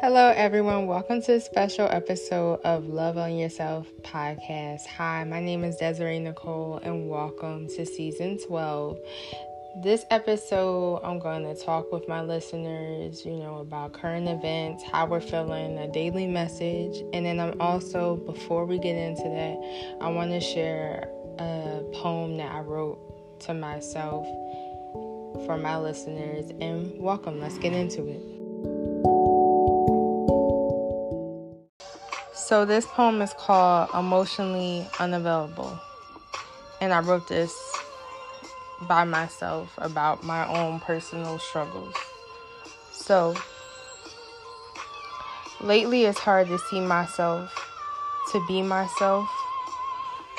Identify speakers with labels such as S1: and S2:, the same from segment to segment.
S1: Hello, everyone. Welcome to a special episode of Love on Yourself podcast. Hi, my name is Desiree Nicole, and welcome to season 12. This episode, I'm going to talk with my listeners, you know, about current events, how we're feeling, a daily message, and then I'm also, before we get into that, I want to share a poem that I wrote to myself for my listeners. And welcome, let's get into it. So, this poem is called Emotionally Unavailable. And I wrote this by myself about my own personal struggles. So, lately it's hard to see myself, to be myself.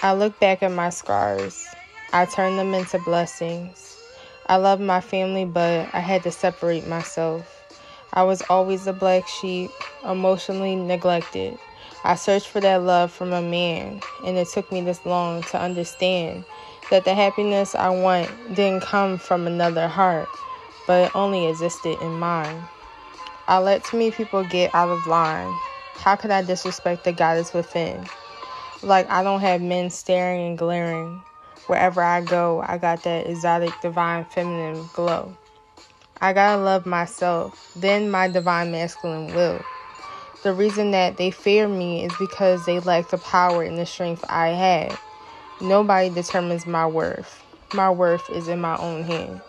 S1: I look back at my scars, I turn them into blessings. I love my family, but I had to separate myself. I was always the black sheep, emotionally neglected. I searched for that love from a man, and it took me this long to understand that the happiness I want didn't come from another heart, but it only existed in mine. I let too many people get out of line. How could I disrespect the goddess within? Like I don't have men staring and glaring. Wherever I go, I got that exotic, divine, feminine glow. I gotta love myself, then my divine masculine will. The reason that they fear me is because they lack the power and the strength I have. Nobody determines my worth. My worth is in my own hands.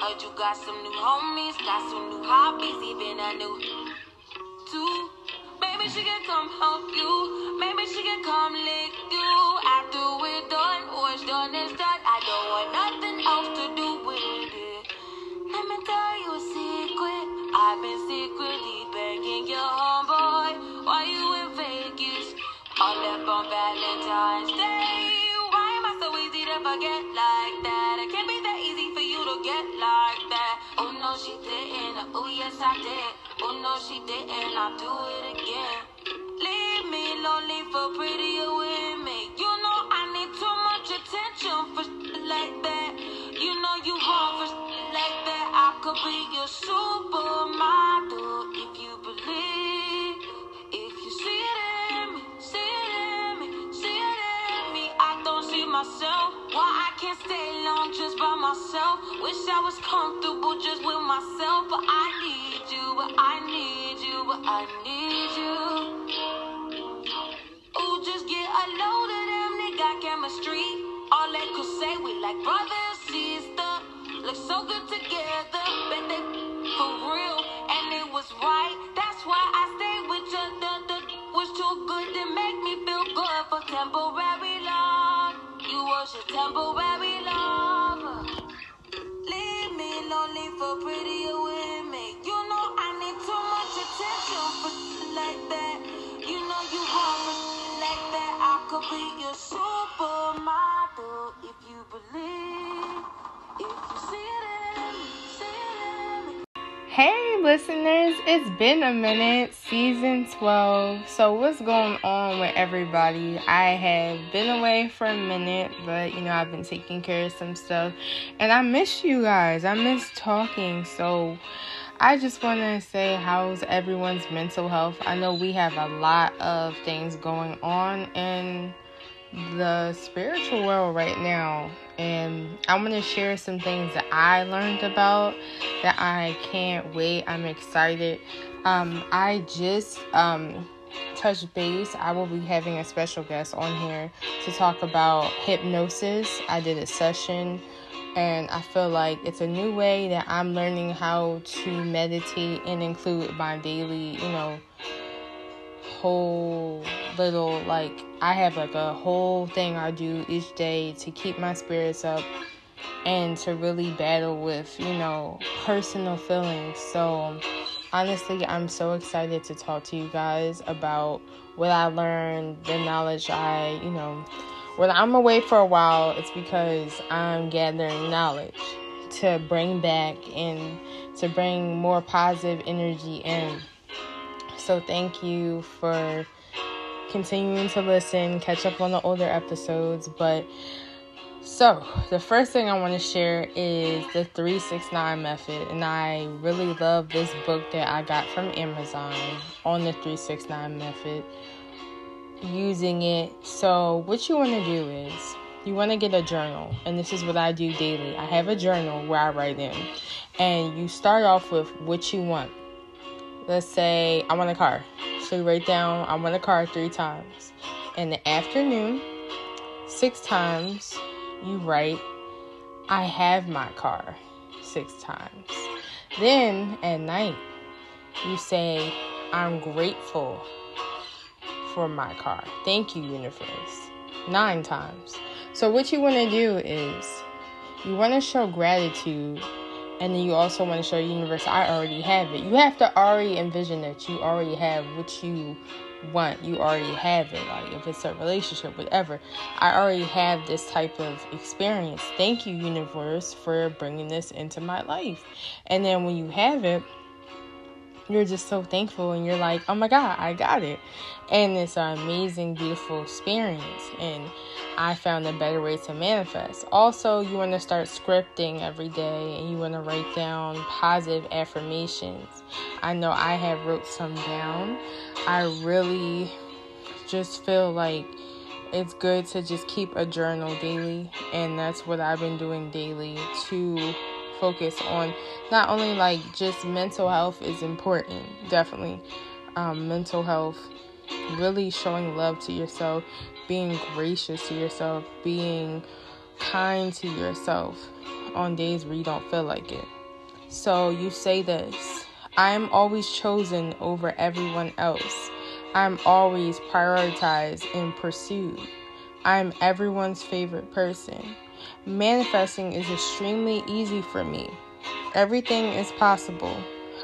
S2: Heard you got some new homies, got some new hobbies, even a new two. Maybe she can come help you, maybe she can come lick yes, I did. Oh no, she didn't. I'll do it again. Leave me lonely for prettier women. You know I need too much attention for like that. You know you hard for like that. I could be I was comfortable just with myself, but I need you, but I need you, but I need you. Ooh, just get a load of them, they got chemistry. All they could say, we like brother and sister. Look so good together, bet they for real, and it was right. That's why I stayed with you. The, the was too good to make me feel good for temporary love. You was a temporary supermodel if you believe. If you see
S1: Hey listeners, it's been a minute, season 12. So, what's going on with everybody? I have been away for a minute, but you know, I've been taking care of some stuff, and I miss you guys. I miss talking. So, I just want to say, how's everyone's mental health? I know we have a lot of things going on in the spiritual world right now and I'm going to share some things that I learned about that I can't wait. I'm excited. Um, I just um, touched base. I will be having a special guest on here to talk about hypnosis. I did a session and I feel like it's a new way that I'm learning how to meditate and include my daily, you know, whole little like I have like a whole thing I do each day to keep my spirits up and to really battle with, you know, personal feelings. So, honestly, I'm so excited to talk to you guys about what I learned, the knowledge I, you know, when I'm away for a while, it's because I'm gathering knowledge to bring back and to bring more positive energy in. So, thank you for continuing to listen, catch up on the older episodes, but so, the first thing I want to share is the 369 method, and I really love this book that I got from Amazon on the 369 method. Using it, so what you want to do is you want to get a journal, and this is what I do daily. I have a journal where I write in, and you start off with what you want. Let's say I want a car, so you write down I want a car three times. In the afternoon, six times you write, I have my car six times. Then at night, you say, I'm grateful for my car. Thank you, universe. Nine times. So, what you want to do is you want to show gratitude and then you also want to show universe I already have it. You have to already envision that you already have what you want, you already have it. Like if it's a relationship, whatever, I already have this type of experience. Thank you, universe, for bringing this into my life. And then when you have it, you're just so thankful and you're like, oh my God, I got it. And it's an amazing, beautiful experience. And I found a better way to manifest. Also, you want to start scripting every day and you want to write down positive affirmations. I know I have wrote some down. I really just feel like it's good to just keep a journal daily and that's what I've been doing daily to focus on not only like just mental health is important, definitely. Um, mental health, really showing love to yourself, being gracious to yourself, being kind to yourself on days where you don't feel like it. So you say this I am always chosen over everyone else. I'm always prioritized and pursued. I'm everyone's favorite person. Manifesting is extremely easy for me. Everything is possible.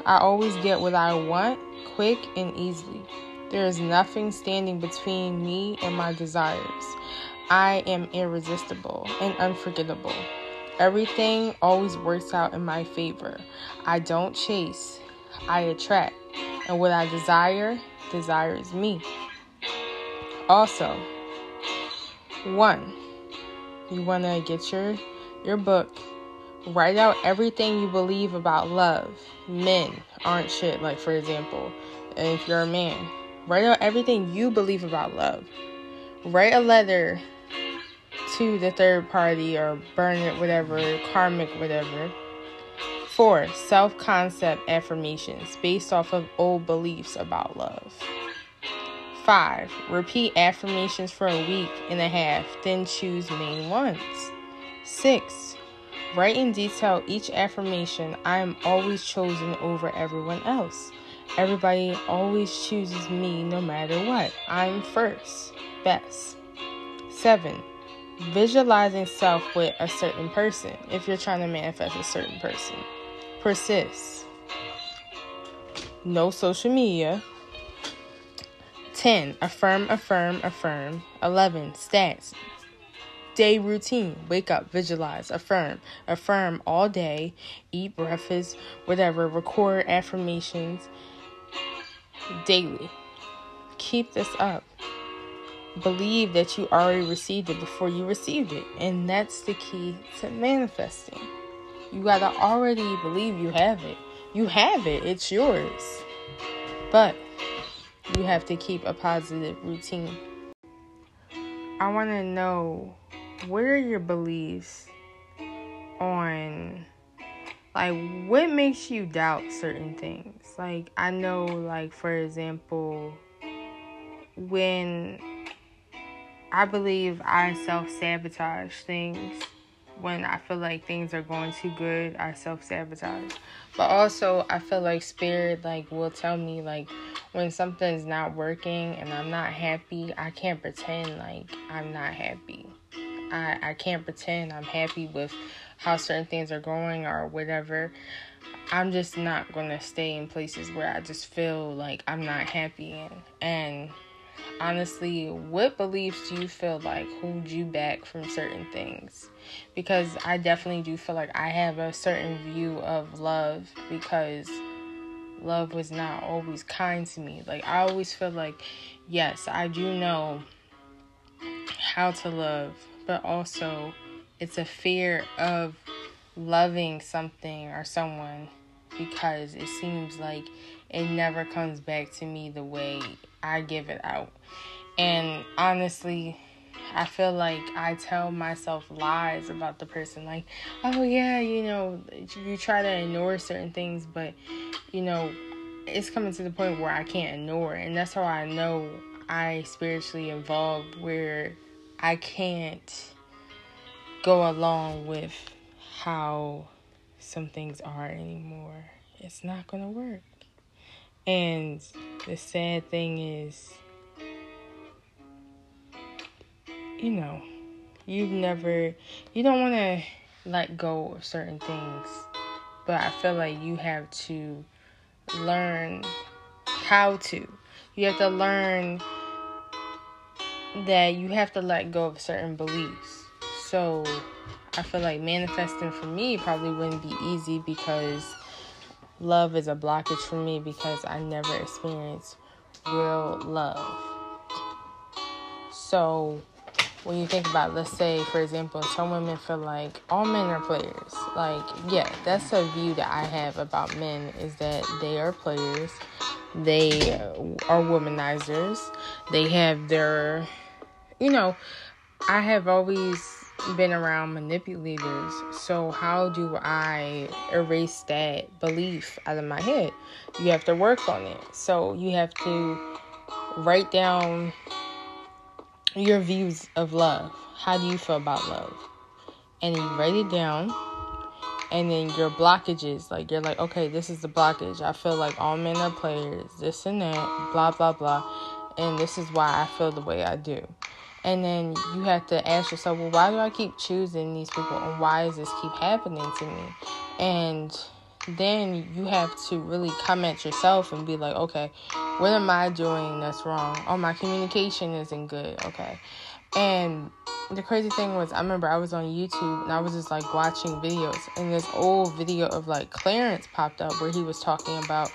S1: I always get what I want quick and easily. There is nothing standing between me and my desires. I am irresistible and unforgettable. Everything always works out in my favor. I don't chase, I attract. And what I desire desires me. Also, one, you want to get your your book write out everything you believe about love. Men aren't shit like for example if you're a man write out everything you believe about love. Write a letter to the third party or burn it whatever karmic whatever four self-concept affirmations based off of old beliefs about love Five, repeat affirmations for a week and a half, then choose main ones. Six, write in detail each affirmation. I am always chosen over everyone else. Everybody always chooses me no matter what. I'm first, best. Seven, visualizing self with a certain person if you're trying to manifest a certain person. Persist. No social media 10. Affirm, affirm, affirm. 11. Stats. Day routine. Wake up, visualize, affirm. Affirm all day. Eat breakfast, whatever. Record affirmations daily. Keep this up. Believe that you already received it before you received it. And that's the key to manifesting. You got to already believe you have it. You have it, it's yours. But you have to keep a positive routine. I want to know what are your beliefs on like what makes you doubt certain things? Like I know like for example when I believe I self-sabotage things when I feel like things are going too good, I self sabotage. But also, I feel like spirit like will tell me like when something's not working and I'm not happy, I can't pretend like I'm not happy. I, I can't pretend I'm happy with how certain things are going or whatever. I'm just not going to stay in places where I just feel like I'm not happy in. And honestly, what beliefs do you feel like hold you back from certain things? Because I definitely do feel like I have a certain view of love because love was not always kind to me. Like, I always feel like, yes, I do know how to love, but also it's a fear of loving something or someone because it seems like it never comes back to me the way I give it out. And honestly, I feel like I tell myself lies about the person. Like, oh, yeah, you know, you try to ignore certain things, but, you know, it's coming to the point where I can't ignore. It. And that's how I know I spiritually evolved, where I can't go along with how some things are anymore. It's not going to work. And the sad thing is, you know, you've never, you don't want to let go of certain things, but I feel like you have to learn how to. You have to learn that you have to let go of certain beliefs. So I feel like manifesting for me probably wouldn't be easy because love is a blockage for me because I never experienced real love. So when you think about, let's say, for example, some women feel like all men are players. Like, yeah, that's a view that I have about men is that they are players. They are womanizers. They have their, you know, I have always been around manipulators. So, how do I erase that belief out of my head? You have to work on it. So, you have to write down your views of love. How do you feel about love? And you write it down. And then your blockages, like you're like, okay, this is the blockage. I feel like all men are players, this and that, blah, blah, blah. And this is why I feel the way I do. And then you have to ask yourself, well, why do I keep choosing these people? And why does this keep happening to me? And then you have to really come at yourself and be like, okay, what am I doing that's wrong? Oh, my communication isn't good. Okay. And the crazy thing was, I remember I was on YouTube and I was just like watching videos, and this old video of like Clarence popped up where he was talking about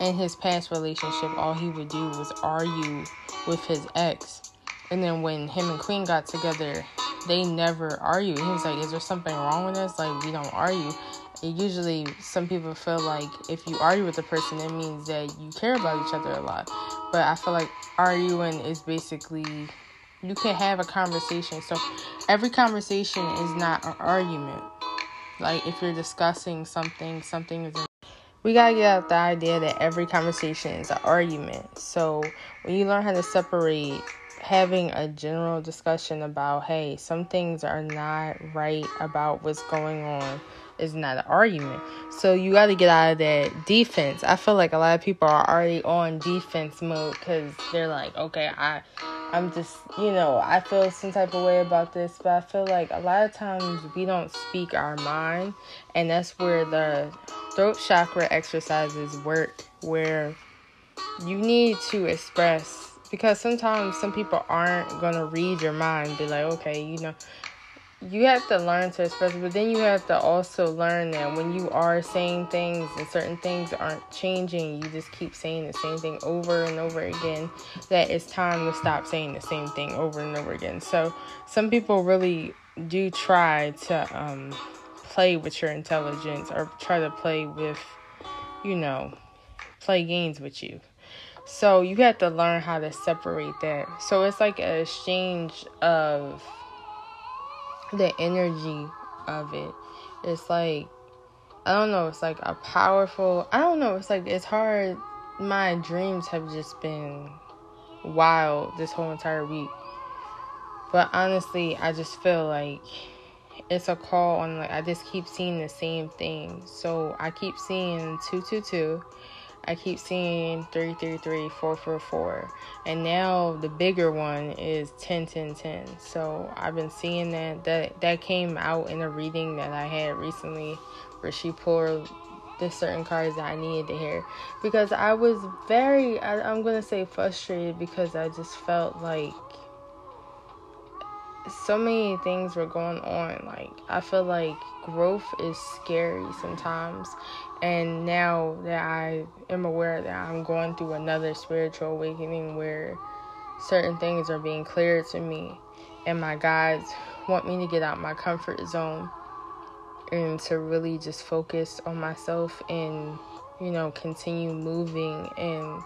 S1: in his past relationship, all he would do was argue with his ex. And then when him and Queen got together, they never argued. He was like, Is there something wrong with us? Like, we don't argue. Usually some people feel like if you argue with a person it means that you care about each other a lot. But i feel like arguing is basically you can have a conversation. So every conversation is not an argument. Like if you're discussing something something is we gotta get out the idea that every conversation is an argument. So when you learn how to separate having a general discussion about hey some things are not right about what's going on is not an argument. So you got to get out of that defense. I feel like a lot of people are already on defense mode because they're like, okay, I, I'm just, you know, I feel some type of way about this, but I feel like a lot of times we don't speak our mind, and that's where the throat chakra exercises work, where you need to express because sometimes some people aren't gonna read your mind be like okay you know you have to learn to express but then you have to also learn that when you are saying things and certain things aren't changing, you just keep saying the same thing over and over again, that it's time to stop saying the same thing over and over again. So, some people really do try to um, play with your intelligence or try to play with, you know, play games with you. So, you have to learn how to separate that. So, it's like an exchange of the energy of it. It's like I don't know, it's like a powerful I don't know, it's like it's hard my dreams have just been wild this whole entire week. But honestly, I just feel like it's a call on like I just keep seeing the same thing. So I keep seeing 222. I keep seeing 333, 444. And now the bigger one is 10, 10, 10. So I've been seeing that. That, that came out in a reading that I had recently where she pulled the certain cards that I needed to hear because I was very I, I'm gonna say frustrated because I just felt like so many things were going on like I feel like growth is scary sometimes and now that I am aware that I'm going through another spiritual awakening where certain things are being cleared to me and my guides want me to get out my comfort zone and to really just focus on myself and you know continue moving and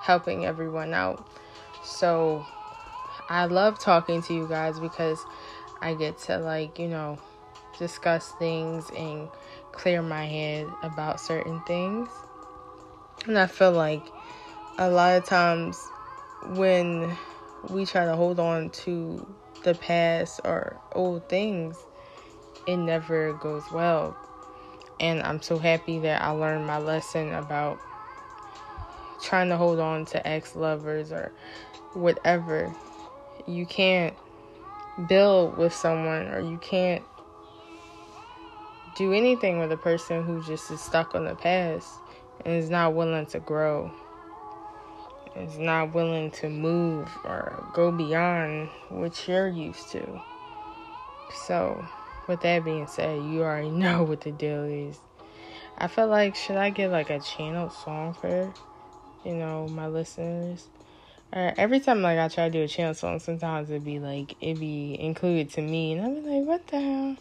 S1: helping everyone out. So i love talking to you guys because i get to like you know discuss things and clear my head about certain things and i feel like a lot of times when we try to hold on to the past or old things it never goes well. And I'm so happy that I learned my lesson about trying to hold on to ex lovers or whatever. You can't build with someone or you can't do anything with a person who just is stuck on the past and is not willing to grow, is not willing to move or go beyond what you're used to. So, with that being said, you already know what the deal is. I feel like should I get like a channel song for you know my listeners? Or every time like I try to do a channel song, sometimes it'd be like it'd be included to me, and I'm like, what the hell?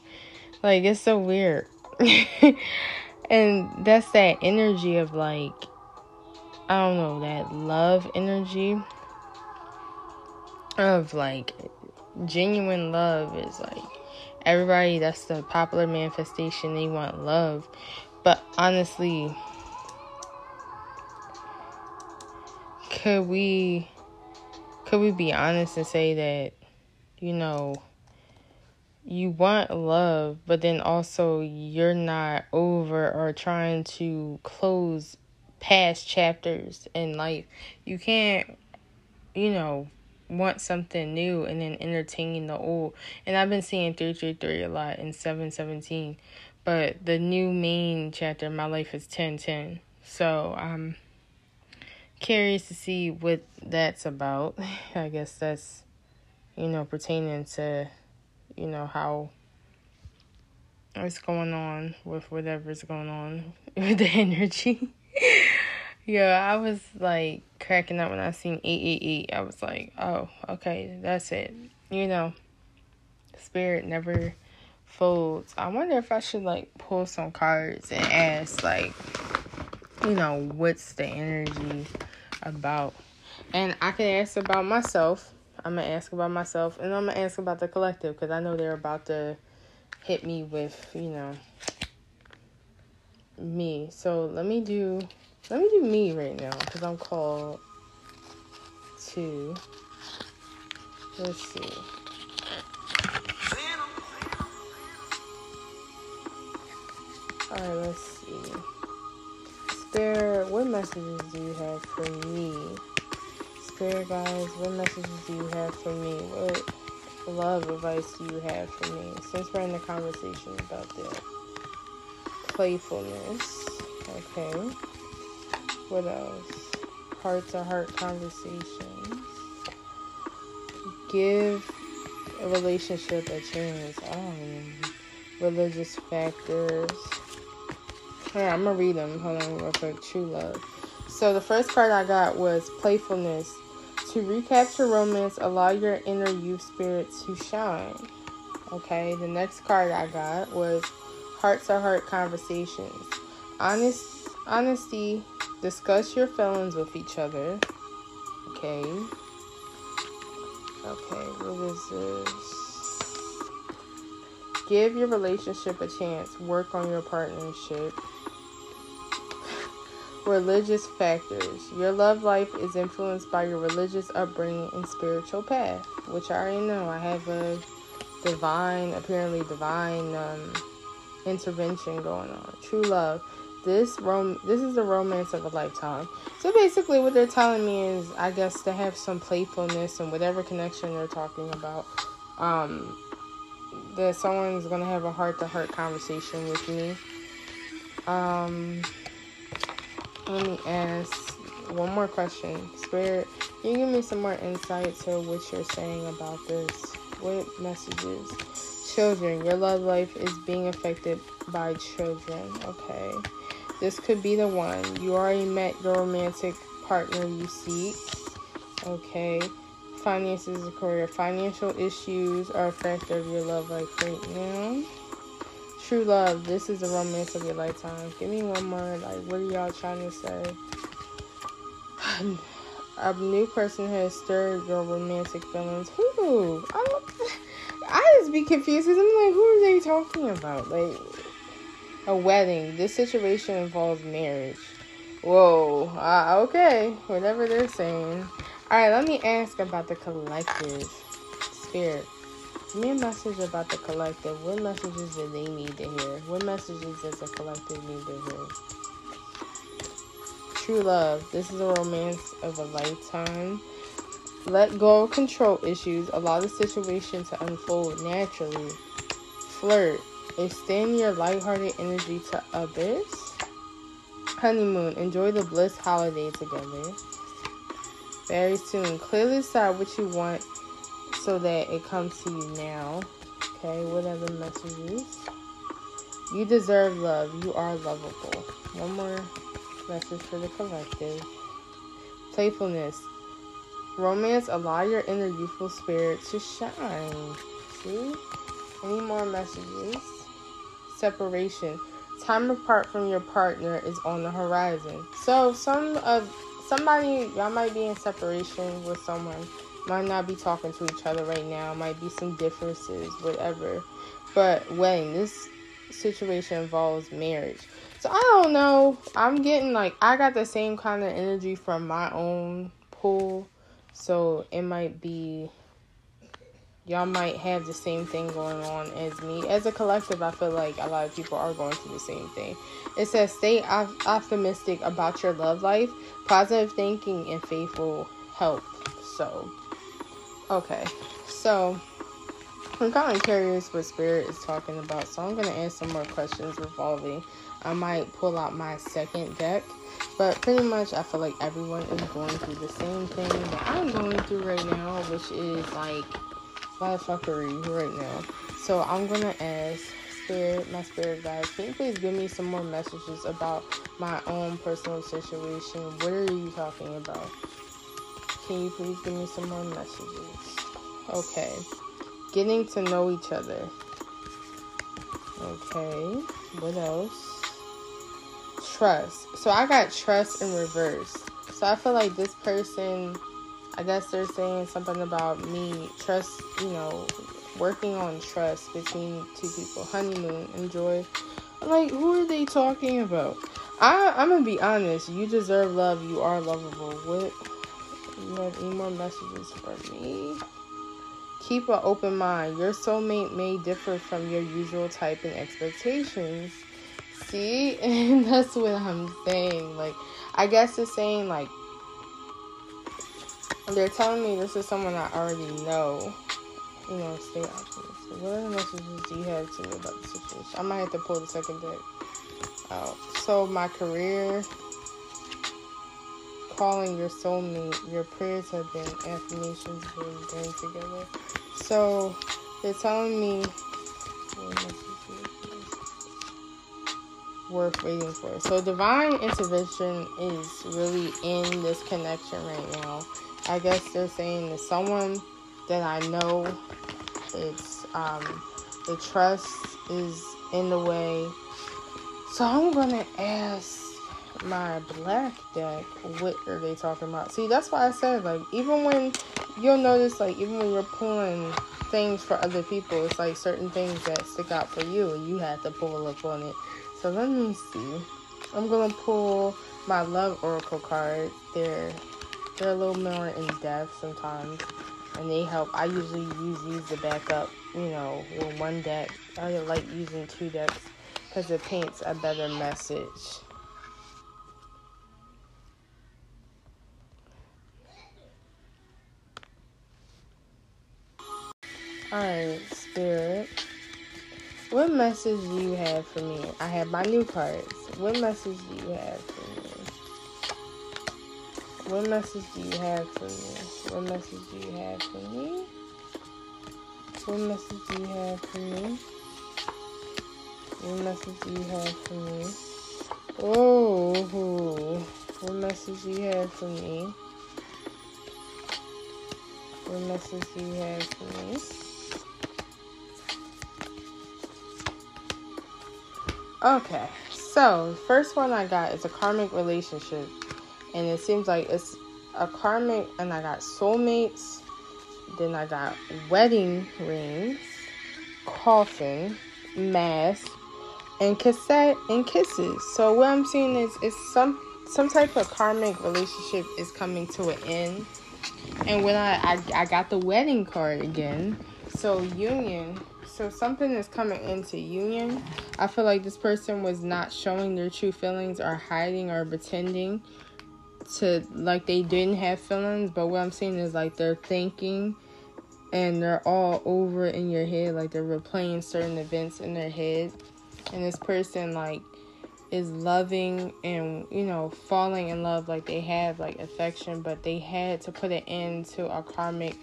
S1: Like it's so weird. and that's that energy of like I don't know that love energy of like genuine love is like everybody that's the popular manifestation they want love but honestly could we could we be honest and say that you know you want love but then also you're not over or trying to close past chapters in life you can't you know want something new and then entertaining the old. And I've been seeing 333 a lot in 717. But the new main chapter in my life is 1010. So I'm curious to see what that's about. I guess that's, you know, pertaining to, you know, how what's going on with whatever's going on with the energy. Yeah, I was like cracking up when I seen 888. I was like, oh, okay, that's it. You know, spirit never folds. I wonder if I should like pull some cards and ask, like, you know, what's the energy about? And I can ask about myself. I'm gonna ask about myself, and I'm gonna ask about the collective because I know they're about to hit me with, you know, me. So let me do let me do me right now because I'm called to. Let's see. Alright, let's see. Spirit, what messages do you have for me? Spirit guys, what messages do you have for me? What love advice do you have for me? Since we're in the conversation about the playfulness. Okay. What else? Heart to heart conversations. Give a relationship a chance. Um, religious factors. Yeah, I'm gonna read them. Hold on, real quick. True love. So the first card I got was playfulness. To recapture romance, allow your inner youth spirit to shine. Okay, the next card I got was heart to heart conversations. Honest honesty Discuss your feelings with each other. Okay. Okay, what is this? Give your relationship a chance. Work on your partnership. Religious factors. Your love life is influenced by your religious upbringing and spiritual path, which I already know. I have a divine, apparently divine um, intervention going on. True love this rom this is the romance of a lifetime. So basically, what they're telling me is, I guess, to have some playfulness and whatever connection they're talking about. Um, that someone's gonna have a heart to heart conversation with me. Um, let me ask one more question. Spirit, can you give me some more insight to what you're saying about this? What messages? Children, your love life is being affected by children. Okay. This could be the one. You already met your romantic partner you seek. Okay. Finances and career. Financial issues are a factor of your love life right now. True love. This is the romance of your lifetime. Give me one more. Like, what are y'all trying to say? a new person has stirred your romantic feelings. Who? I. I just be confused because I'm like, who are they talking about? Like, a wedding. This situation involves marriage. Whoa. Uh, okay. Whatever they're saying. All right. Let me ask about the collective spirit. Me a message about the collective. What messages do they need to hear? What messages does the collective need to hear? True love. This is a romance of a lifetime. Let go of control issues. Allow the situation to unfold naturally. Flirt. Extend your lighthearted energy to others. Honeymoon. Enjoy the bliss holiday together. Very soon. Clearly decide what you want so that it comes to you now. Okay, what other messages? You deserve love. You are lovable. One more message for the collective. Playfulness. Romance, allow your inner youthful spirit to shine. See? Any more messages? Separation. Time apart from your partner is on the horizon. So some of somebody y'all might be in separation with someone, might not be talking to each other right now, might be some differences, whatever. But when this situation involves marriage. So I don't know. I'm getting like I got the same kind of energy from my own pool so it might be y'all might have the same thing going on as me. As a collective, I feel like a lot of people are going through the same thing. It says stay op- optimistic about your love life. Positive thinking and faithful help. So, okay. So, I'm kind of curious what Spirit is talking about. So, I'm going to ask some more questions revolving. I might pull out my second deck but pretty much, I feel like everyone is going through the same thing that I'm going through right now, which is like motherfuckery right now. So I'm gonna ask spirit, my spirit guides, can you please give me some more messages about my own personal situation? What are you talking about? Can you please give me some more messages? Okay. Getting to know each other. Okay. What else? trust. So I got trust in reverse. So I feel like this person, I guess they're saying something about me, trust, you know, working on trust between two people. Honeymoon, enjoy. Like, who are they talking about? I, I'm gonna be honest. You deserve love. You are lovable. What? You have any more messages for me? Keep an open mind. Your soulmate may differ from your usual type and expectations. See, and that's what I'm saying. Like, I guess it's saying like they're telling me this is someone I already know. You know, stay optimistic. What other messages do you have to me about the situation? I might have to pull the second deck out. So my career, calling your soulmate, your prayers have been affirmations being done together. So they're telling me worth waiting for. So divine intervention is really in this connection right now. I guess they're saying that someone that I know, it's um, the trust is in the way. So I'm gonna ask my black deck what are they talking about. See, that's why I said like even when you'll notice like even when you're pulling things for other people, it's like certain things that stick out for you and you have to pull up on it. So let me see. I'm gonna pull my love oracle cards. They're they're a little more in depth sometimes, and they help. I usually use these to back up, you know, with one deck. I like using two decks because it paints a better message. Alright, Spirit. What message do you have for me? I have my new cards. What message do you have for me? What message do you have for me? What message do you have for me? What message do you have for me? What message do you have for me? Oh, what message do you have for me? What message do you have for me? Okay, so first one I got is a karmic relationship, and it seems like it's a karmic, and I got soulmates, then I got wedding rings, coffin, mask, and cassette and kisses. So what I'm seeing is is some some type of karmic relationship is coming to an end. And when I, I I got the wedding card again, so union so something is coming into union. I feel like this person was not showing their true feelings or hiding or pretending to like they didn't have feelings, but what I'm seeing is like they're thinking and they're all over in your head, like they're replaying certain events in their head. And this person like is loving and you know falling in love like they have like affection but they had to put an end to a karmic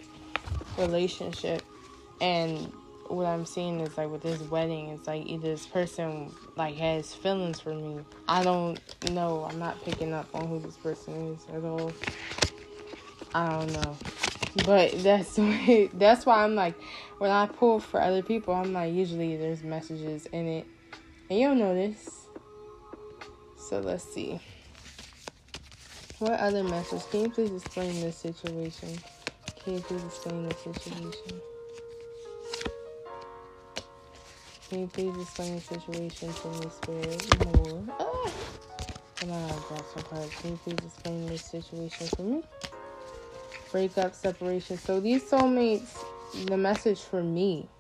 S1: relationship and what I'm seeing is like with this wedding, it's like either this person like has feelings for me. I don't know. I'm not picking up on who this person is at all. I don't know. But that's way that's why I'm like when I pull for other people, I'm like usually there's messages in it. And you don't this. So let's see. What other message? Can you please explain this situation? Can you please explain the situation? Can you please explain the situation to me, Spirit, more? Ah. And I got some cards. Can you please explain this situation for me? Breakup, separation. So these soulmates, the message for me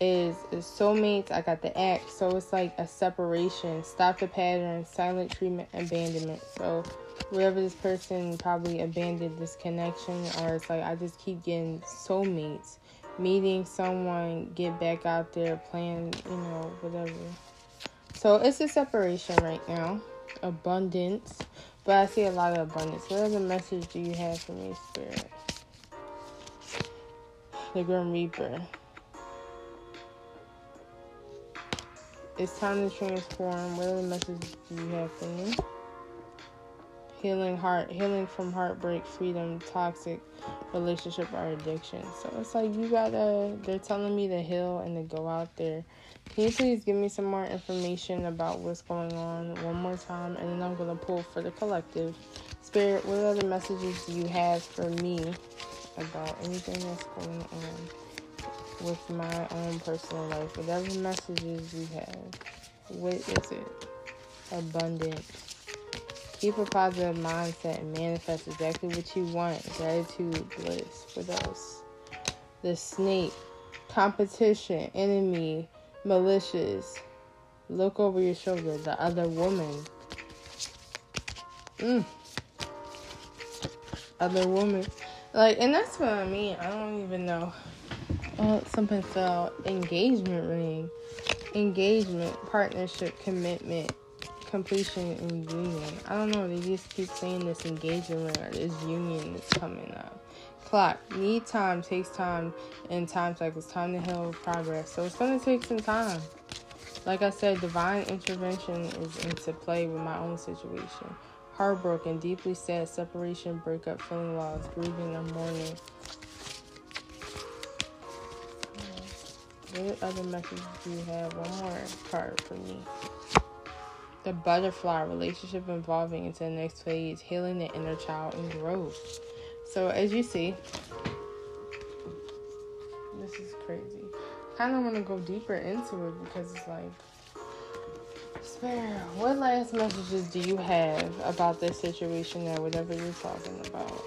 S1: is, is soulmates. I got the act. So it's like a separation. Stop the pattern. Silent treatment. Abandonment. So wherever this person probably abandoned this connection, or it's like I just keep getting soulmates meeting someone, get back out there, playing, you know, whatever. So it's a separation right now. Abundance. But I see a lot of abundance. What other message do you have for me, Spirit? The Grim Reaper. It's time to transform. What other message do you have for me? Healing heart, healing from heartbreak, freedom, toxic relationship or addiction. So it's like you gotta, they're telling me to heal and to go out there. Can you please give me some more information about what's going on one more time? And then I'm gonna pull for the collective. Spirit, what other messages do you have for me about anything that's going on with my own personal life? Whatever messages you have, what is it? Abundance. Keep a positive mindset and manifest exactly what you want. Gratitude, bliss for those. The snake, competition, enemy, malicious. Look over your shoulder. The other woman. Mm. Other woman. Like, and that's what I mean. I don't even know. Uh, oh, something uh, fell. Engagement ring. Engagement, partnership, commitment completion and union. I don't know. They just keep saying this engagement ring or this union is coming up. Clock. Need time takes time and time cycles. Time to heal progress. So it's gonna take some time. Like I said, divine intervention is into play with my own situation. Heartbroken, deeply sad, separation, breakup, feeling lost, grieving, and mourning. What other messages do you have? One more card for me the butterfly relationship evolving into the next phase, healing the inner child and growth. So as you see, this is crazy. Kind of want to go deeper into it because it's like, Spare, what last messages do you have about this situation or whatever you're talking about?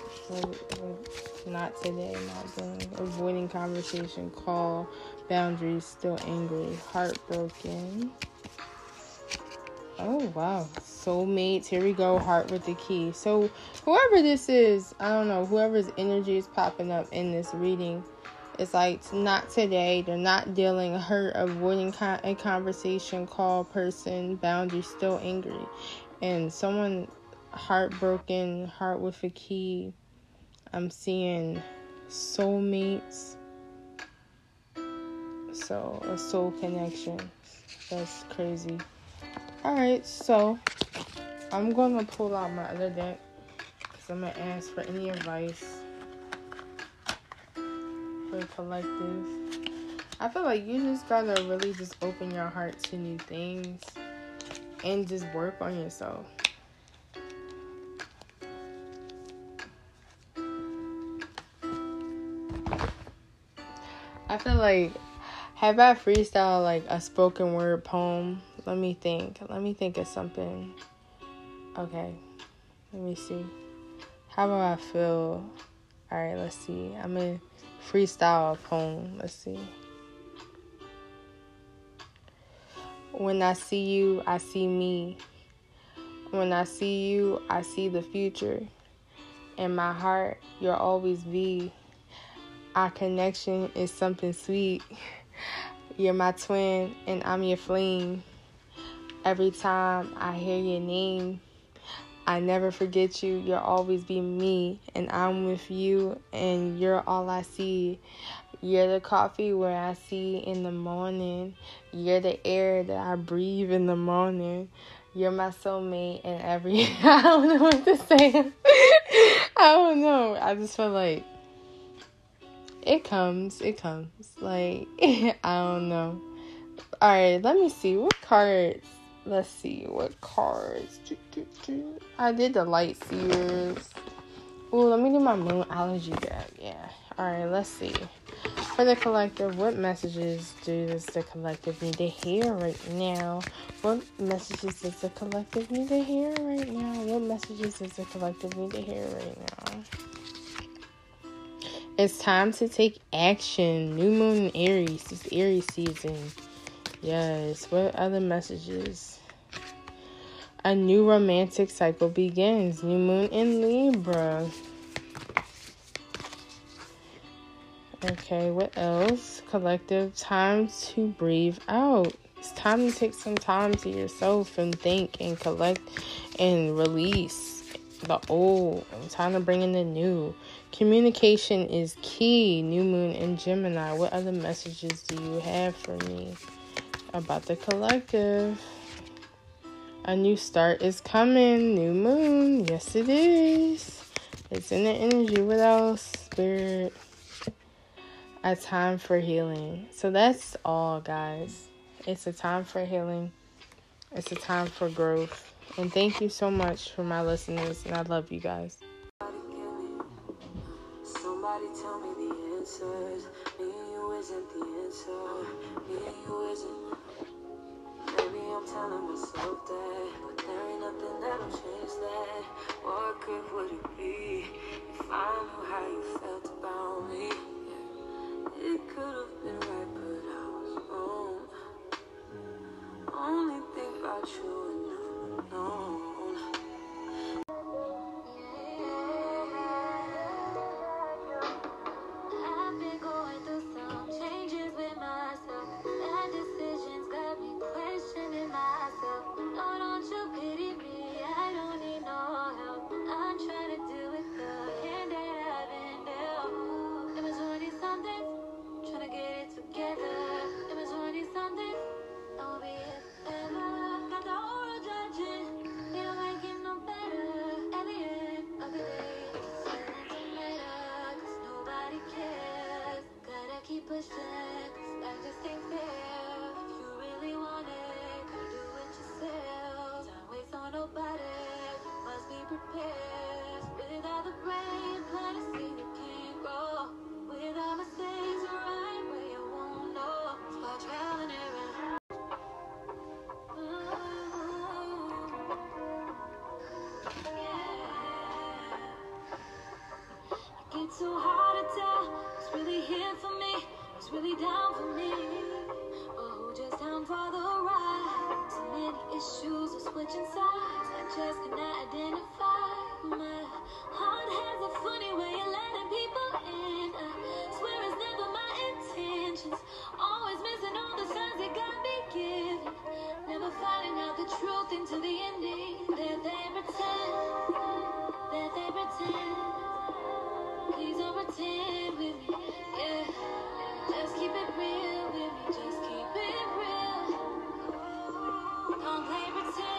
S1: Not today, not doing, avoiding conversation, call, boundaries, still angry, heartbroken. Oh wow, soulmates. Here we go. Heart with the key. So whoever this is, I don't know. Whoever's energy is popping up in this reading, It's like not today. They're not dealing hurt, avoiding a conversation, call person, boundary, still angry. And someone heartbroken, heart with a key. I'm seeing soulmates. So, a soul connection. That's crazy. Alright, so I'm to pull out my other deck because I'm to ask for any advice for collective. I feel like you just gotta really just open your heart to new things and just work on yourself. I feel like have I freestyle like a spoken word poem? Let me think. Let me think of something. Okay. Let me see. How do I feel? Alright, let's see. I'm gonna freestyle poem. Let's see. When I see you, I see me. When I see you, I see the future. In my heart, you'll always be. Our connection is something sweet. You're my twin, and I'm your flame. Every time I hear your name, I never forget you. You'll always be me, and I'm with you, and you're all I see. You're the coffee where I see in the morning. You're the air that I breathe in the morning. You're my soulmate, and every I don't know what to say. I don't know. I just feel like it comes, it comes. Like, I don't know. Alright, let me see. What cards? Let's see. What cards? I did the light seers. Oh, let me do my Moonology deck. Yeah. Alright, let's see. For the collective, what messages does the collective need to hear right now? What messages does the collective need to hear right now? What messages does the collective need to hear right now? It's time to take action. New moon in Aries. It's Aries season. Yes. What other messages? A new romantic cycle begins. New moon in Libra. Okay, what else? Collective time to breathe out. It's time to take some time to yourself and think and collect and release the old. Time to bring in the new. Communication is key. New moon in Gemini. What other messages do you have for me about the collective? A new start is coming. New moon. Yes, it is. It's in the energy. What else? Spirit. A time for healing. So that's all, guys. It's a time for healing. It's a time for growth. And thank you so much for my listeners. And I love you guys. Answers. Me and you isn't the answer. Me and you isn't. Maybe I'm telling myself that, but there ain't nothing that'll change that. What good would it be if I knew how you felt about me? It could have been right, but I was wrong. Only think about you and I know. really down for me, but who just down for the ride? So many issues of switching sides, I just cannot identify. My heart has a funny way of letting people in. I swear it's never my intentions, always missing all the signs that God be giving. Never finding out the truth
S2: until the ending that they pretend, that they pretend. Please don't pretend with me
S1: real, baby, just keep it real. Don't play pretend.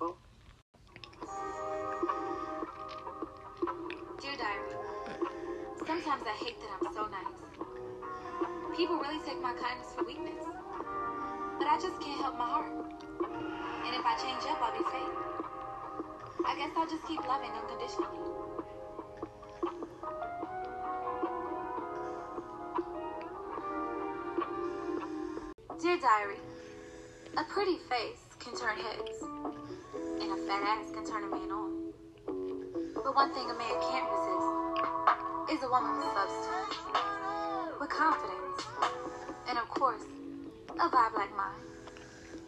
S1: Vulnerable.
S2: Dear diary, sometimes I hate that I'm so nice. People really take my kindness for weakness, but I just can't help my heart. And if I change up, I'll be fake. I guess I'll just keep loving unconditionally. Dear Diary, a pretty face can turn heads, fat ass can turn a man on. But one thing a man can't resist is a woman with substance, with confidence, and of course, a vibe like mine.